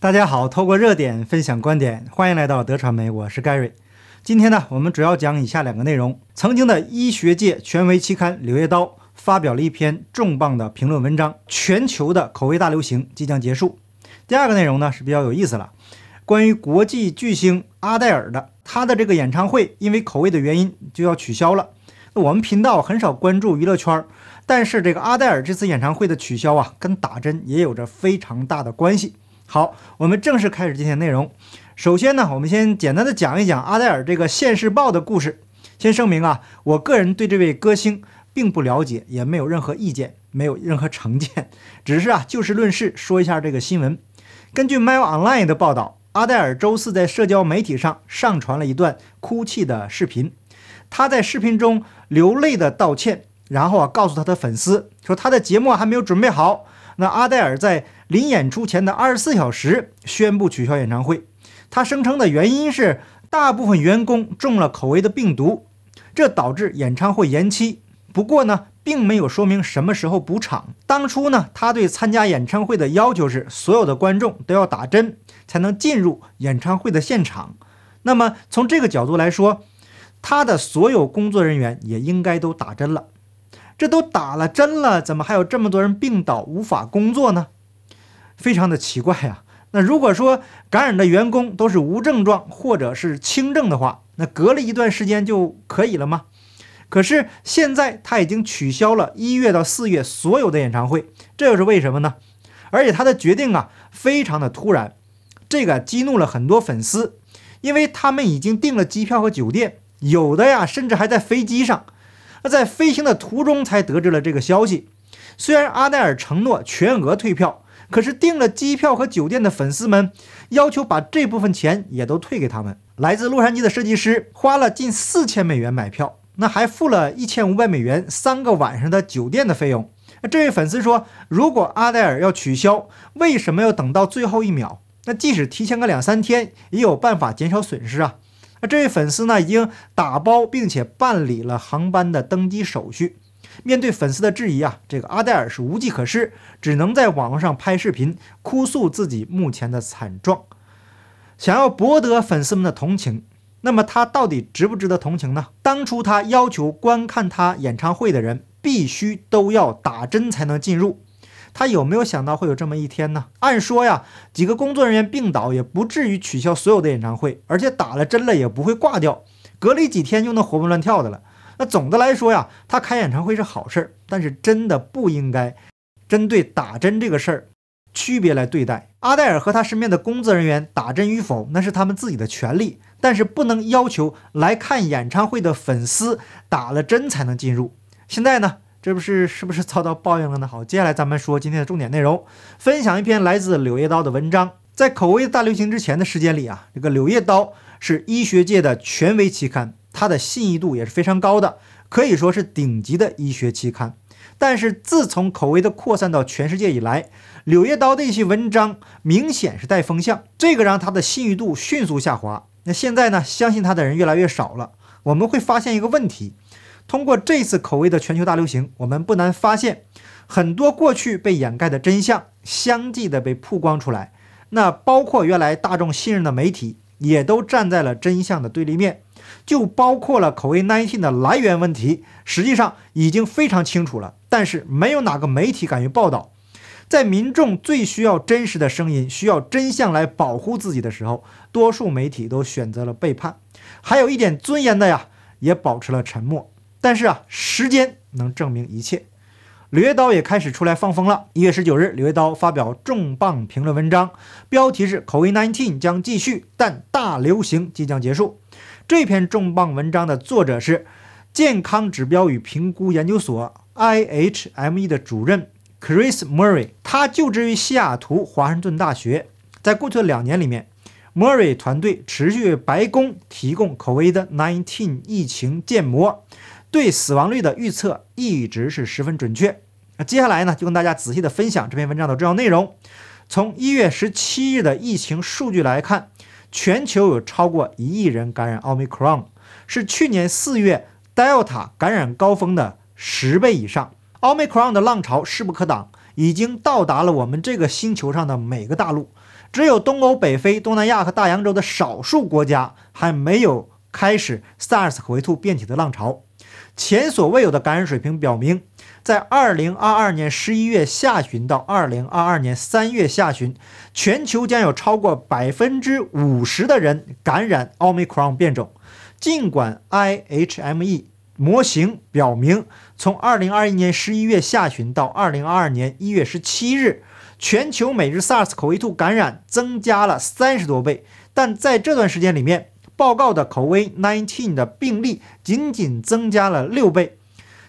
大家好，透过热点分享观点，欢迎来到德传媒，我是 Gary。今天呢，我们主要讲以下两个内容：曾经的医学界权威期刊《柳叶刀》发表了一篇重磅的评论文章，全球的口味大流行即将结束。第二个内容呢是比较有意思了，关于国际巨星阿黛尔的，他的这个演唱会因为口味的原因就要取消了。我们频道很少关注娱乐圈，但是这个阿黛尔这次演唱会的取消啊，跟打针也有着非常大的关系。好，我们正式开始今天内容。首先呢，我们先简单的讲一讲阿黛尔这个《现世报》的故事。先声明啊，我个人对这位歌星并不了解，也没有任何意见，没有任何成见，只是啊就事论事说一下这个新闻。根据 Mail Online 的报道，阿黛尔周四在社交媒体上上传了一段哭泣的视频。她在视频中流泪的道歉，然后啊告诉她的粉丝说她的节目还没有准备好。那阿黛尔在临演出前的二十四小时宣布取消演唱会，他声称的原因是大部分员工中了口味的病毒，这导致演唱会延期。不过呢，并没有说明什么时候补场。当初呢，他对参加演唱会的要求是所有的观众都要打针才能进入演唱会的现场。那么从这个角度来说，他的所有工作人员也应该都打针了。这都打了针了，怎么还有这么多人病倒无法工作呢？非常的奇怪呀。那如果说感染的员工都是无症状或者是轻症的话，那隔了一段时间就可以了吗？可是现在他已经取消了一月到四月所有的演唱会，这又是为什么呢？而且他的决定啊，非常的突然，这个激怒了很多粉丝，因为他们已经订了机票和酒店，有的呀甚至还在飞机上。那在飞行的途中才得知了这个消息。虽然阿黛尔承诺全额退票，可是订了机票和酒店的粉丝们要求把这部分钱也都退给他们。来自洛杉矶的设计师花了近四千美元买票，那还付了一千五百美元三个晚上的酒店的费用。那这位粉丝说：“如果阿黛尔要取消，为什么要等到最后一秒？那即使提前个两三天，也有办法减少损失啊。”那这位粉丝呢，已经打包并且办理了航班的登机手续。面对粉丝的质疑啊，这个阿黛尔是无计可施，只能在网络上拍视频哭诉自己目前的惨状，想要博得粉丝们的同情。那么他到底值不值得同情呢？当初他要求观看他演唱会的人必须都要打针才能进入。他有没有想到会有这么一天呢？按说呀，几个工作人员病倒也不至于取消所有的演唱会，而且打了针了也不会挂掉，隔离几天就能活蹦乱跳的了。那总的来说呀，他开演唱会是好事儿，但是真的不应该针对打针这个事儿区别来对待。阿黛尔和他身边的工作人员打针与否，那是他们自己的权利，但是不能要求来看演唱会的粉丝打了针才能进入。现在呢？这不是是不是遭到报应了呢？好，接下来咱们说今天的重点内容，分享一篇来自《柳叶刀》的文章。在口味大流行之前的时间里啊，这个《柳叶刀》是医学界的权威期刊，它的信誉度也是非常高的，可以说是顶级的医学期刊。但是自从口味的扩散到全世界以来，《柳叶刀》的一些文章明显是带风向，这个让它的信誉度迅速下滑。那现在呢，相信它的人越来越少了。我们会发现一个问题。通过这次口味的全球大流行，我们不难发现，很多过去被掩盖的真相相继的被曝光出来。那包括原来大众信任的媒体，也都站在了真相的对立面。就包括了口味19的来源问题，实际上已经非常清楚了，但是没有哪个媒体敢于报道。在民众最需要真实的声音、需要真相来保护自己的时候，多数媒体都选择了背叛。还有一点尊严的呀，也保持了沉默。但是啊，时间能证明一切。柳叶刀也开始出来放风了。一月十九日，柳叶刀发表重磅评论文章，标题是 “COVID-19 将继续，但大流行即将结束”。这篇重磅文章的作者是健康指标与评估研究所 （IHME） 的主任 Chris Murray，他就职于西雅图华盛顿大学。在过去的两年里面，Murray 团队持续为白宫提供 COVID-19 疫情建模。对死亡率的预测一直是十分准确。那接下来呢，就跟大家仔细的分享这篇文章的重要内容。从一月十七日的疫情数据来看，全球有超过一亿人感染奥密克戎，是去年四月 Delta 感染高峰的十倍以上。奥密克戎的浪潮势不可挡，已经到达了我们这个星球上的每个大陆。只有东欧、北非、东南亚和大洋洲的少数国家还没有开始 SARS 口味兔变体的浪潮。前所未有的感染水平表明，在2022年11月下旬到2022年3月下旬，全球将有超过百分之五十的人感染奥密克戎变种。尽管 IHME 模型表明，从2021年11月下旬到2022年1月17日，全球每日 SARS 口味兔感染增加了三十多倍，但在这段时间里面，报告的口味19的病例仅仅增加了六倍。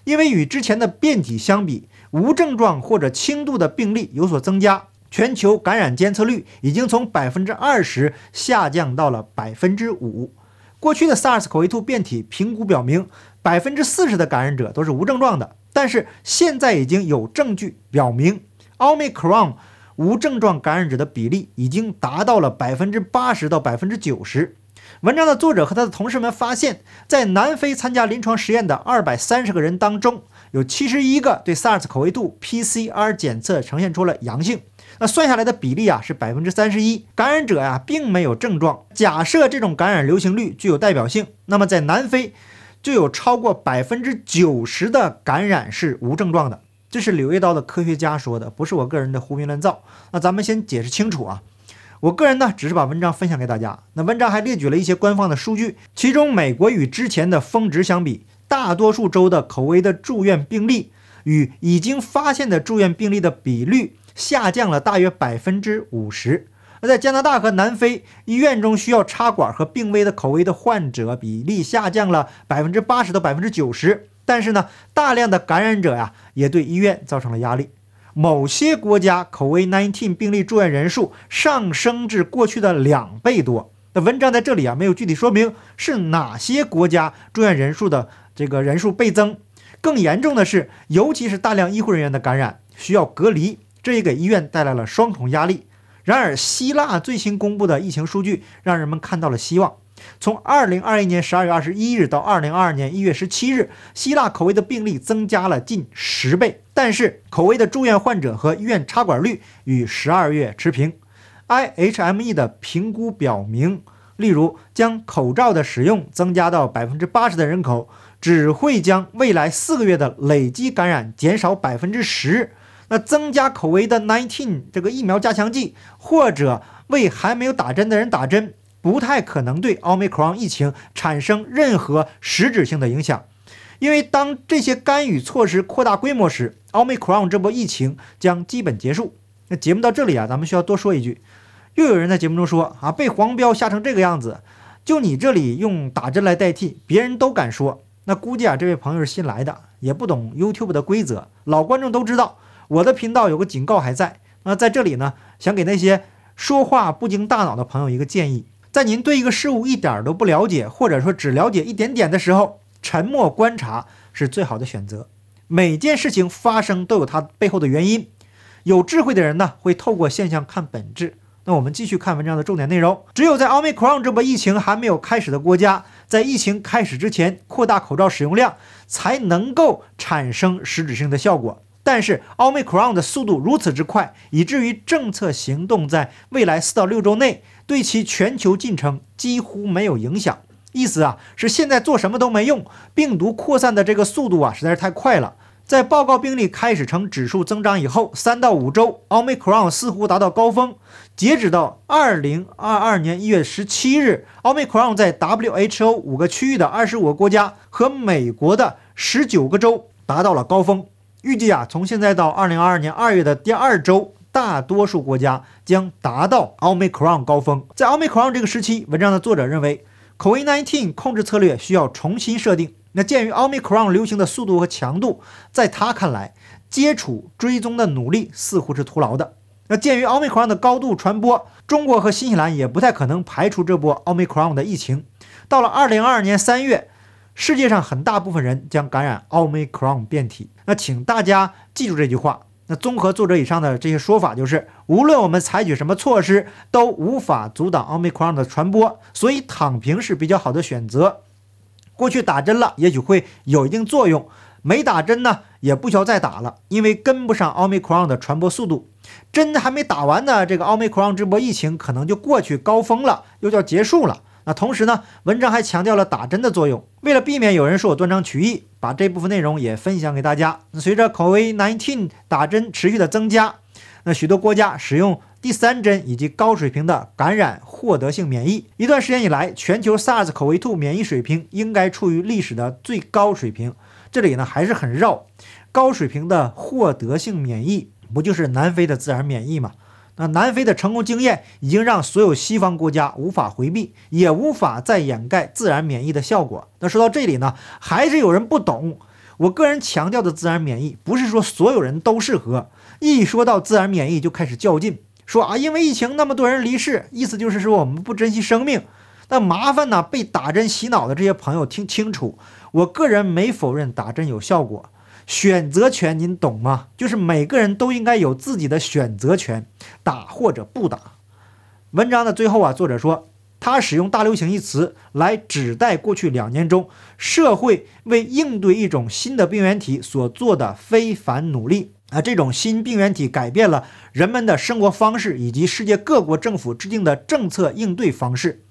因为与之前的变体相比，无症状或者轻度的病例有所增加，全球感染监测率已经从百分之二十下降到了百分之五。过去的 SARS 口味兔变体评估表明，百分之四十的感染者都是无症状的，但是现在已经有证据表明，Omicron 无症状感染者的比例已经达到了百分之八十到百分之九十。文章的作者和他的同事们发现，在南非参加临床实验的二百三十个人当中，有七十一个对 SARS 口味度 PCR 检测呈现出了阳性。那算下来的比例啊是百分之三十一，感染者呀并没有症状。假设这种感染流行率具有代表性，那么在南非就有超过百分之九十的感染是无症状的。这是《柳叶刀》的科学家说的，不是我个人的胡编乱造。那咱们先解释清楚啊。我个人呢，只是把文章分享给大家。那文章还列举了一些官方的数据，其中美国与之前的峰值相比，大多数州的口味的住院病例与已经发现的住院病例的比率下降了大约百分之五十。而在加拿大和南非，医院中需要插管和病危的口味的患者比例下降了百分之八十到百分之九十。但是呢，大量的感染者呀，也对医院造成了压力。某些国家口味19病例住院人数上升至过去的两倍多。那文章在这里啊没有具体说明是哪些国家住院人数的这个人数倍增。更严重的是，尤其是大量医护人员的感染需要隔离，这也给医院带来了双重压力。然而，希腊最新公布的疫情数据让人们看到了希望。从二零二一年十二月二十一日到二零二二年一月十七日，希腊口味的病例增加了近十倍，但是口味的住院患者和医院插管率与十二月持平。IHME 的评估表明，例如将口罩的使用增加到百分之八十的人口，只会将未来四个月的累积感染减少百分之十。那增加口味的19这个疫苗加强剂，或者为还没有打针的人打针。不太可能对奥密克戎疫情产生任何实质性的影响，因为当这些干预措施扩大规模时，奥密克戎这波疫情将基本结束。那节目到这里啊，咱们需要多说一句，又有人在节目中说啊，被黄标吓成这个样子，就你这里用打针来代替，别人都敢说，那估计啊，这位朋友是新来的，也不懂 YouTube 的规则。老观众都知道，我的频道有个警告还在。那在这里呢，想给那些说话不经大脑的朋友一个建议。在您对一个事物一点都不了解，或者说只了解一点点的时候，沉默观察是最好的选择。每件事情发生都有它背后的原因。有智慧的人呢，会透过现象看本质。那我们继续看文章的重点内容。只有在奥密克戎这波疫情还没有开始的国家，在疫情开始之前扩大口罩使用量，才能够产生实质性的效果。但是奥密克戎的速度如此之快，以至于政策行动在未来四到六周内。对其全球进程几乎没有影响，意思啊是现在做什么都没用，病毒扩散的这个速度啊实在是太快了。在报告病例开始呈指数增长以后，三到五周，omicron 似乎达到高峰。截止到二零二二年一月十七日，，omicron 在 WHO 五个区域的二十五个国家和美国的十九个州达到了高峰。预计啊，从现在到二零二二年二月的第二周。大多数国家将达到 omicron 高峰。在 omicron 这个时期，文章的作者认为，COVID-19 控制策略需要重新设定。那鉴于奥密克戎流行的速度和强度，在他看来，接触追踪的努力似乎是徒劳的。那鉴于奥密克戎的高度传播，中国和新西兰也不太可能排除这波奥密克戎的疫情。到了2022年3月，世界上很大部分人将感染奥密克戎变体。那请大家记住这句话。那综合作者以上的这些说法，就是无论我们采取什么措施，都无法阻挡奥密克戎的传播，所以躺平是比较好的选择。过去打针了，也许会有一定作用；没打针呢，也不需要再打了，因为跟不上奥密克戎的传播速度。针还没打完呢，这个奥密克戎这波疫情可能就过去高峰了，又叫结束了。那同时呢，文章还强调了打针的作用。为了避免有人说我断章取义，把这部分内容也分享给大家。随着 COVID-19 打针持续的增加，那许多国家使用第三针以及高水平的感染获得性免疫。一段时间以来，全球 SARS 口味兔免疫水平应该处于历史的最高水平。这里呢还是很绕，高水平的获得性免疫不就是南非的自然免疫吗？那南非的成功经验已经让所有西方国家无法回避，也无法再掩盖自然免疫的效果。那说到这里呢，还是有人不懂。我个人强调的自然免疫，不是说所有人都适合。一说到自然免疫，就开始较劲，说啊，因为疫情那么多人离世，意思就是说我们不珍惜生命。那麻烦呢，被打针洗脑的这些朋友听清楚，我个人没否认打针有效果。选择权您懂吗？就是每个人都应该有自己的选择权，打或者不打。文章的最后啊，作者说他使用“大流行”一词来指代过去两年中社会为应对一种新的病原体所做的非凡努力啊。这种新病原体改变了人们的生活方式以及世界各国政府制定的政策应对方式。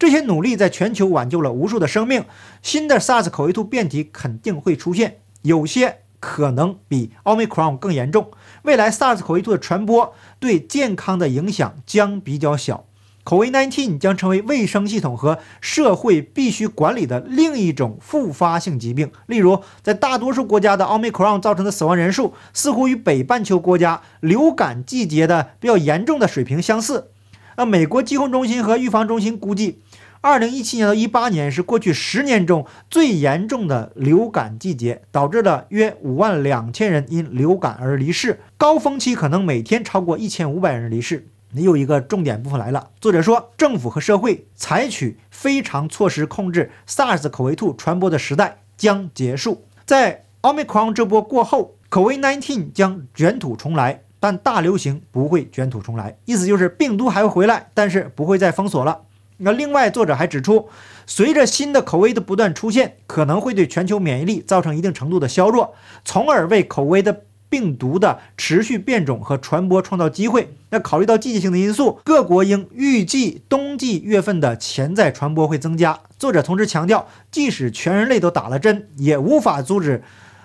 这些努力在全球挽救了无数的生命。新的 SARS 口味兔变体肯定会出现。有些可能比奥密克戎更严重。未来 SARS 口味兔的传播对健康的影响将比较小。COVID-19 将成为卫生系统和社会必须管理的另一种复发性疾病。例如，在大多数国家的奥密克戎造成的死亡人数似乎与北半球国家流感季节的比较严重的水平相似。那美国疾控中心和预防中心估计。二零一七年到一八年是过去十年中最严重的流感季节，导致了约五万两千人因流感而离世。高峰期可能每天超过一千五百人离世。又一个重点部分来了，作者说，政府和社会采取非常措施控制 SARS 口味兔传播的时代将结束。在奥密克戎这波过后，口味19将卷土重来，但大流行不会卷土重来。意思就是病毒还会回来，但是不会再封锁了。那另外，作者还指出，随着新的口味的不断出现，可能会对全球免疫力造成一定程度的削弱，从而为口味的病毒的持续变种和传播创造机会。那考虑到季节性的因素，各国应预计冬季月份的潜在传播会增加。作者同时强调，即使全人类都打了针，也无法阻止，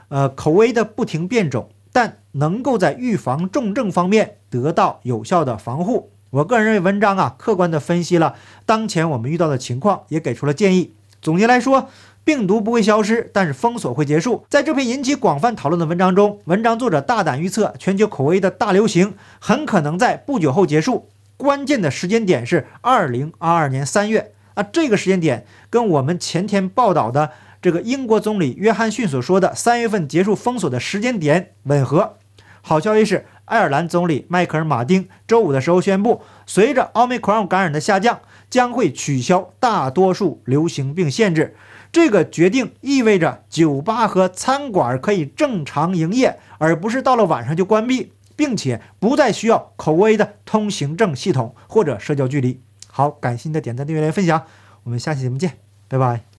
呃，口味的不停变种，但能够在预防重症方面得到有效的防护。我个人认为，文章啊，客观地分析了当前我们遇到的情况，也给出了建议。总结来说，病毒不会消失，但是封锁会结束。在这篇引起广泛讨论的文章中，文章作者大胆预测，全球口味的大流行很可能在不久后结束。关键的时间点是二零二二年三月啊，这个时间点跟我们前天报道的这个英国总理约翰逊所说的三月份结束封锁的时间点吻合。好消息是。爱尔兰总理迈克尔·马丁周五的时候宣布，随着奥密克戎感染的下降，将会取消大多数流行病限制。这个决定意味着酒吧和餐馆可以正常营业，而不是到了晚上就关闭，并且不再需要口味的通行证系统或者社交距离。好，感谢您的点赞、订阅、分享，我们下期节目见，拜拜。